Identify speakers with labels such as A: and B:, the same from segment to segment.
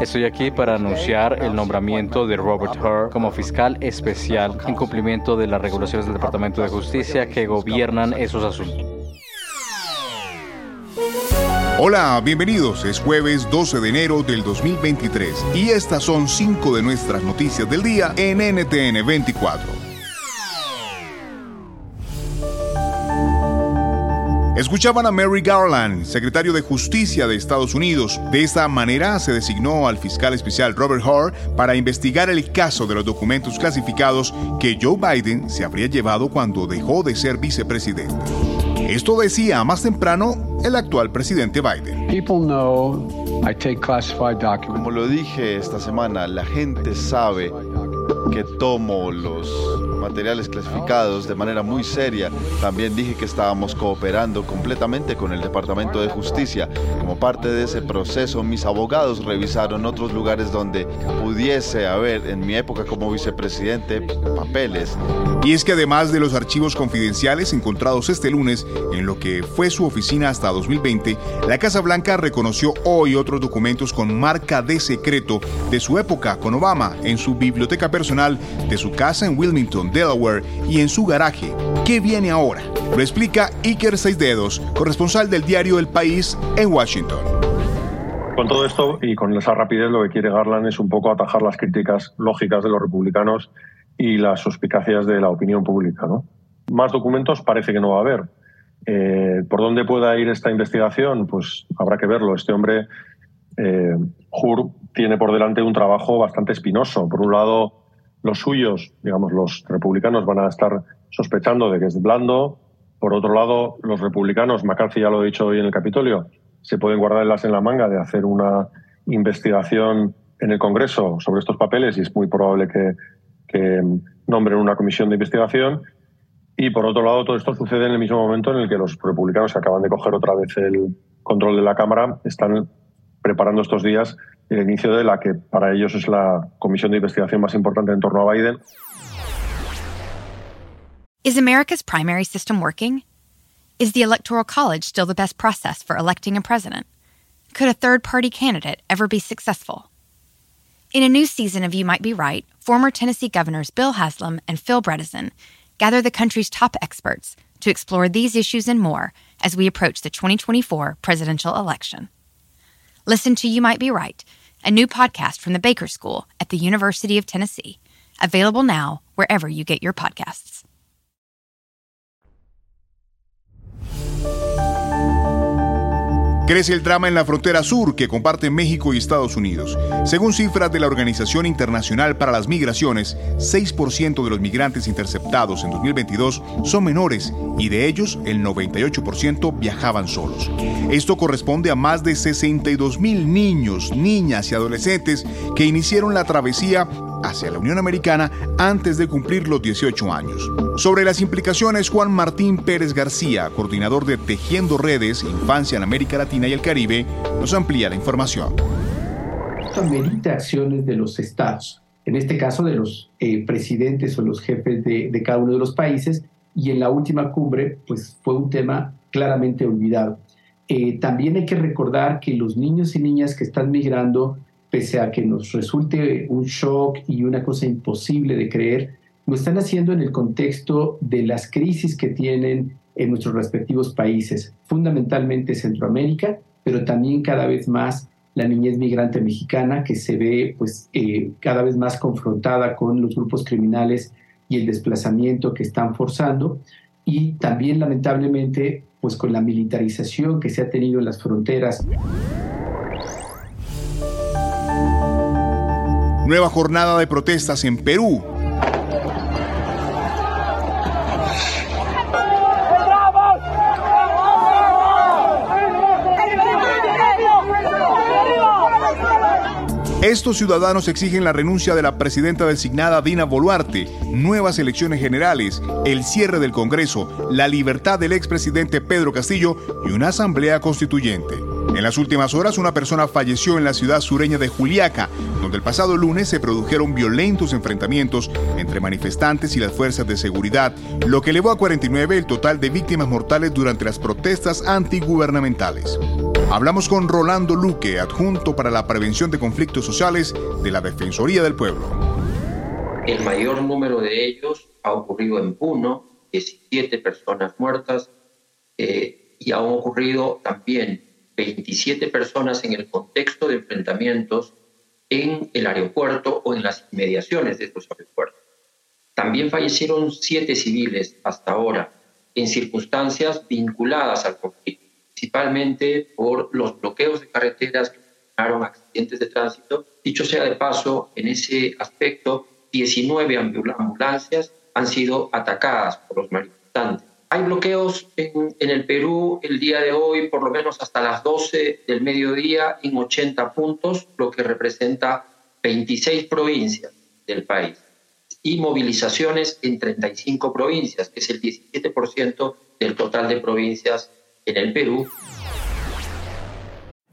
A: Estoy aquí para anunciar el nombramiento de Robert Hur como fiscal especial en cumplimiento de las regulaciones del Departamento de Justicia que gobiernan esos asuntos.
B: Hola, bienvenidos. Es jueves 12 de enero del 2023 y estas son cinco de nuestras noticias del día en NTN 24. Escuchaban a Mary Garland, secretario de Justicia de Estados Unidos. De esta manera se designó al fiscal especial Robert Hur para investigar el caso de los documentos clasificados que Joe Biden se habría llevado cuando dejó de ser vicepresidente. Esto decía más temprano el actual presidente Biden.
C: Como lo dije esta semana, la gente sabe que tomo los materiales clasificados de manera muy seria. También dije que estábamos cooperando completamente con el Departamento de Justicia. Como parte de ese proceso, mis abogados revisaron otros lugares donde pudiese haber, en mi época como vicepresidente, papeles.
B: Y es que además de los archivos confidenciales encontrados este lunes en lo que fue su oficina hasta 2020, la Casa Blanca reconoció hoy otros documentos con marca de secreto de su época con Obama en su biblioteca personal de su casa en Wilmington, Delaware y en su garaje. ¿Qué viene ahora? Lo explica Iker Seis Dedos, corresponsal del diario El País en Washington.
D: Con todo esto y con esa rapidez lo que quiere Garland es un poco atajar las críticas lógicas de los republicanos y las suspicacias de la opinión pública. ¿no? Más documentos parece que no va a haber. Eh, ¿Por dónde pueda ir esta investigación? Pues habrá que verlo. Este hombre, eh, Hur, tiene por delante un trabajo bastante espinoso. Por un lado, los suyos, digamos, los republicanos van a estar sospechando de que es blando. Por otro lado, los republicanos, McCarthy ya lo he dicho hoy en el Capitolio, se pueden guardar el as en la manga de hacer una investigación en el Congreso sobre estos papeles y es muy probable que, nombren una comisión de investigación. Y por otro lado, todo esto sucede en el mismo momento en el que los republicanos acaban de coger otra vez el control de la Cámara están preparando estos días el inicio de la que para ellos es la comisión de investigación más importante en torno a Biden.
E: Is America's primary system working? Is the Electoral College still the best process for electing a president? Could a third party candidate ever be successful? In a new season of You Might Be Right, former Tennessee governors Bill Haslam and Phil Bredesen gather the country's top experts to explore these issues and more as we approach the 2024 presidential election. Listen to You Might Be Right, a new podcast from the Baker School at the University of Tennessee, available now wherever you get your podcasts.
B: Crece el drama en la frontera sur que comparten México y Estados Unidos. Según cifras de la Organización Internacional para las Migraciones, 6% de los migrantes interceptados en 2022 son menores y de ellos el 98% viajaban solos. Esto corresponde a más de 62 mil niños, niñas y adolescentes que iniciaron la travesía hacia la Unión Americana antes de cumplir los 18 años. Sobre las implicaciones, Juan Martín Pérez García, coordinador de Tejiendo Redes, Infancia en América Latina y el Caribe, nos amplía la información.
F: Esto amerita acciones de los estados, en este caso de los eh, presidentes o los jefes de, cada uno de los países, y en la última cumbre, pues fue un tema claramente olvidado. Eh, también hay que recordar que los niños y niñas que están migrando pese a que nos resulte un shock y una cosa imposible de creer, lo están haciendo en el contexto de las crisis que tienen en nuestros respectivos países, fundamentalmente Centroamérica, pero también cada vez más la niñez migrante mexicana que se ve pues eh, cada vez más confrontada con los grupos criminales y el desplazamiento que están forzando. Y también lamentablemente pues con la militarización que se ha tenido en las fronteras
B: Nueva jornada de protestas en Perú. Estos ciudadanos exigen la renuncia de la presidenta designada Dina Boluarte, nuevas elecciones generales, el cierre del Congreso, la libertad del expresidente Pedro Castillo y una asamblea constituyente. En las últimas horas, una persona falleció en la ciudad sureña de Juliaca, donde el pasado lunes se produjeron violentos enfrentamientos entre manifestantes y las fuerzas de seguridad, lo que elevó a 49 el total de víctimas mortales durante las protestas antigubernamentales. Hablamos con Rolando Luque, adjunto para la prevención de conflictos sociales de la Defensoría del Pueblo.
G: El mayor número de ellos ha ocurrido en Puno, 17 personas muertas, eh, y han ocurrido también 27 personas en el contexto de enfrentamientos en el aeropuerto o en las inmediaciones de estos aeropuertos. También fallecieron siete civiles hasta ahora en circunstancias vinculadas al conflicto, principalmente por los bloqueos de carreteras que generaron accidentes de tránsito. Dicho sea de paso, en ese aspecto, 19 ambulancias han sido atacadas por los manifestantes. Hay bloqueos en, en, el Perú el día de hoy, por lo menos hasta las 12 del mediodía, en 80 puntos, lo que representa 26 provincias del país y movilizaciones en 35 provincias, que es el 17% del total de provincias en el Perú.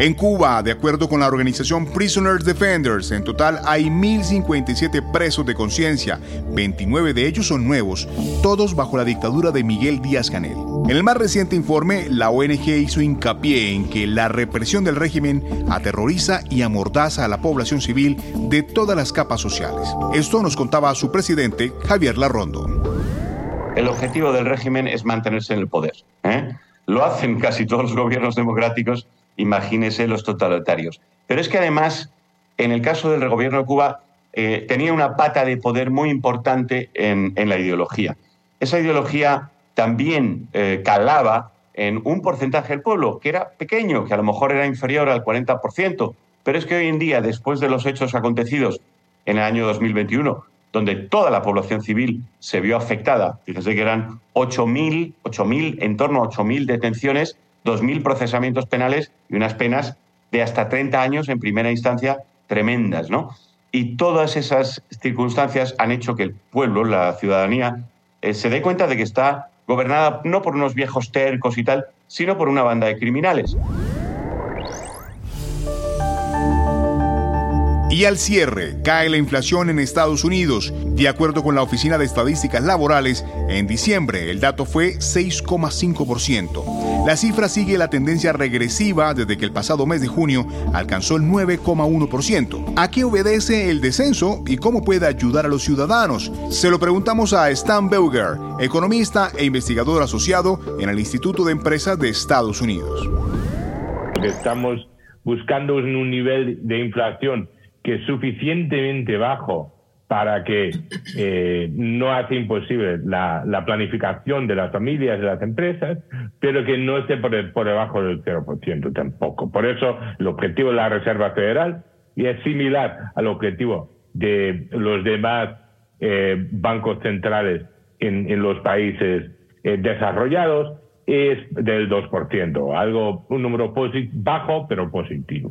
B: En Cuba, de acuerdo con la organización Prisoners Defenders, en total hay 1.057 presos de conciencia, 29 de ellos son nuevos, todos bajo la dictadura de Miguel Díaz Canel. En el más reciente informe, la ONG hizo hincapié en que la represión del régimen aterroriza y amordaza a la población civil de todas las capas sociales. Esto nos contaba su presidente, Javier Larrondo.
H: El objetivo del régimen es mantenerse en el poder. ¿eh? Lo hacen casi todos los gobiernos democráticos imagínese los totalitarios. Pero es que además, en el caso del gobierno de Cuba, eh, tenía una pata de poder muy importante en, la ideología. Esa ideología también eh, calaba en un porcentaje del pueblo, que era pequeño, que a lo mejor era inferior al 40%, pero es que hoy en día, después de los hechos acontecidos en el año 2021, donde toda la población civil se vio afectada, fíjense que eran 8.000, 8.000, en torno a 8.000 detenciones, 2.000 procesamientos penales y unas penas de hasta 30 años en primera instancia tremendas, ¿no? Y todas esas circunstancias han hecho que el pueblo, la ciudadanía, eh, se dé cuenta de que está gobernada no por unos viejos tercos y tal, sino por una banda de criminales.
B: Y al cierre, cae la inflación en Estados Unidos. De acuerdo con la Oficina de Estadísticas Laborales, en diciembre el dato fue 6,5%. La cifra sigue la tendencia regresiva desde que el pasado mes de junio alcanzó el 9,1%. ¿A qué obedece el descenso y cómo puede ayudar a los ciudadanos? Se lo preguntamos a Stan Beuger, economista e investigador asociado en el Instituto de Empresas de Estados Unidos.
I: estamos buscando un nivel de inflación que es suficientemente bajo para que eh, no hace imposible la, planificación de las familias, de las empresas, pero que no esté por, por debajo del 0% tampoco. Por eso el objetivo de la Reserva Federal y es similar al objetivo de los demás eh, bancos centrales en, en los países eh, desarrollados es del 2%, algo un número bajo pero positivo.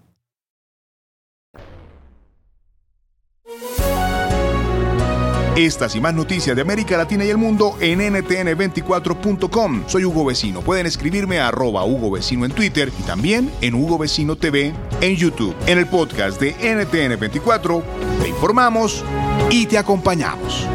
B: Estas y más noticias de América Latina y el mundo en ntn24.com. Soy Hugo Vecino. Pueden escribirme a arroba Hugo Vecino en Twitter y también en Hugo Vecino TV en YouTube. En el podcast de NTN24 te informamos y te acompañamos.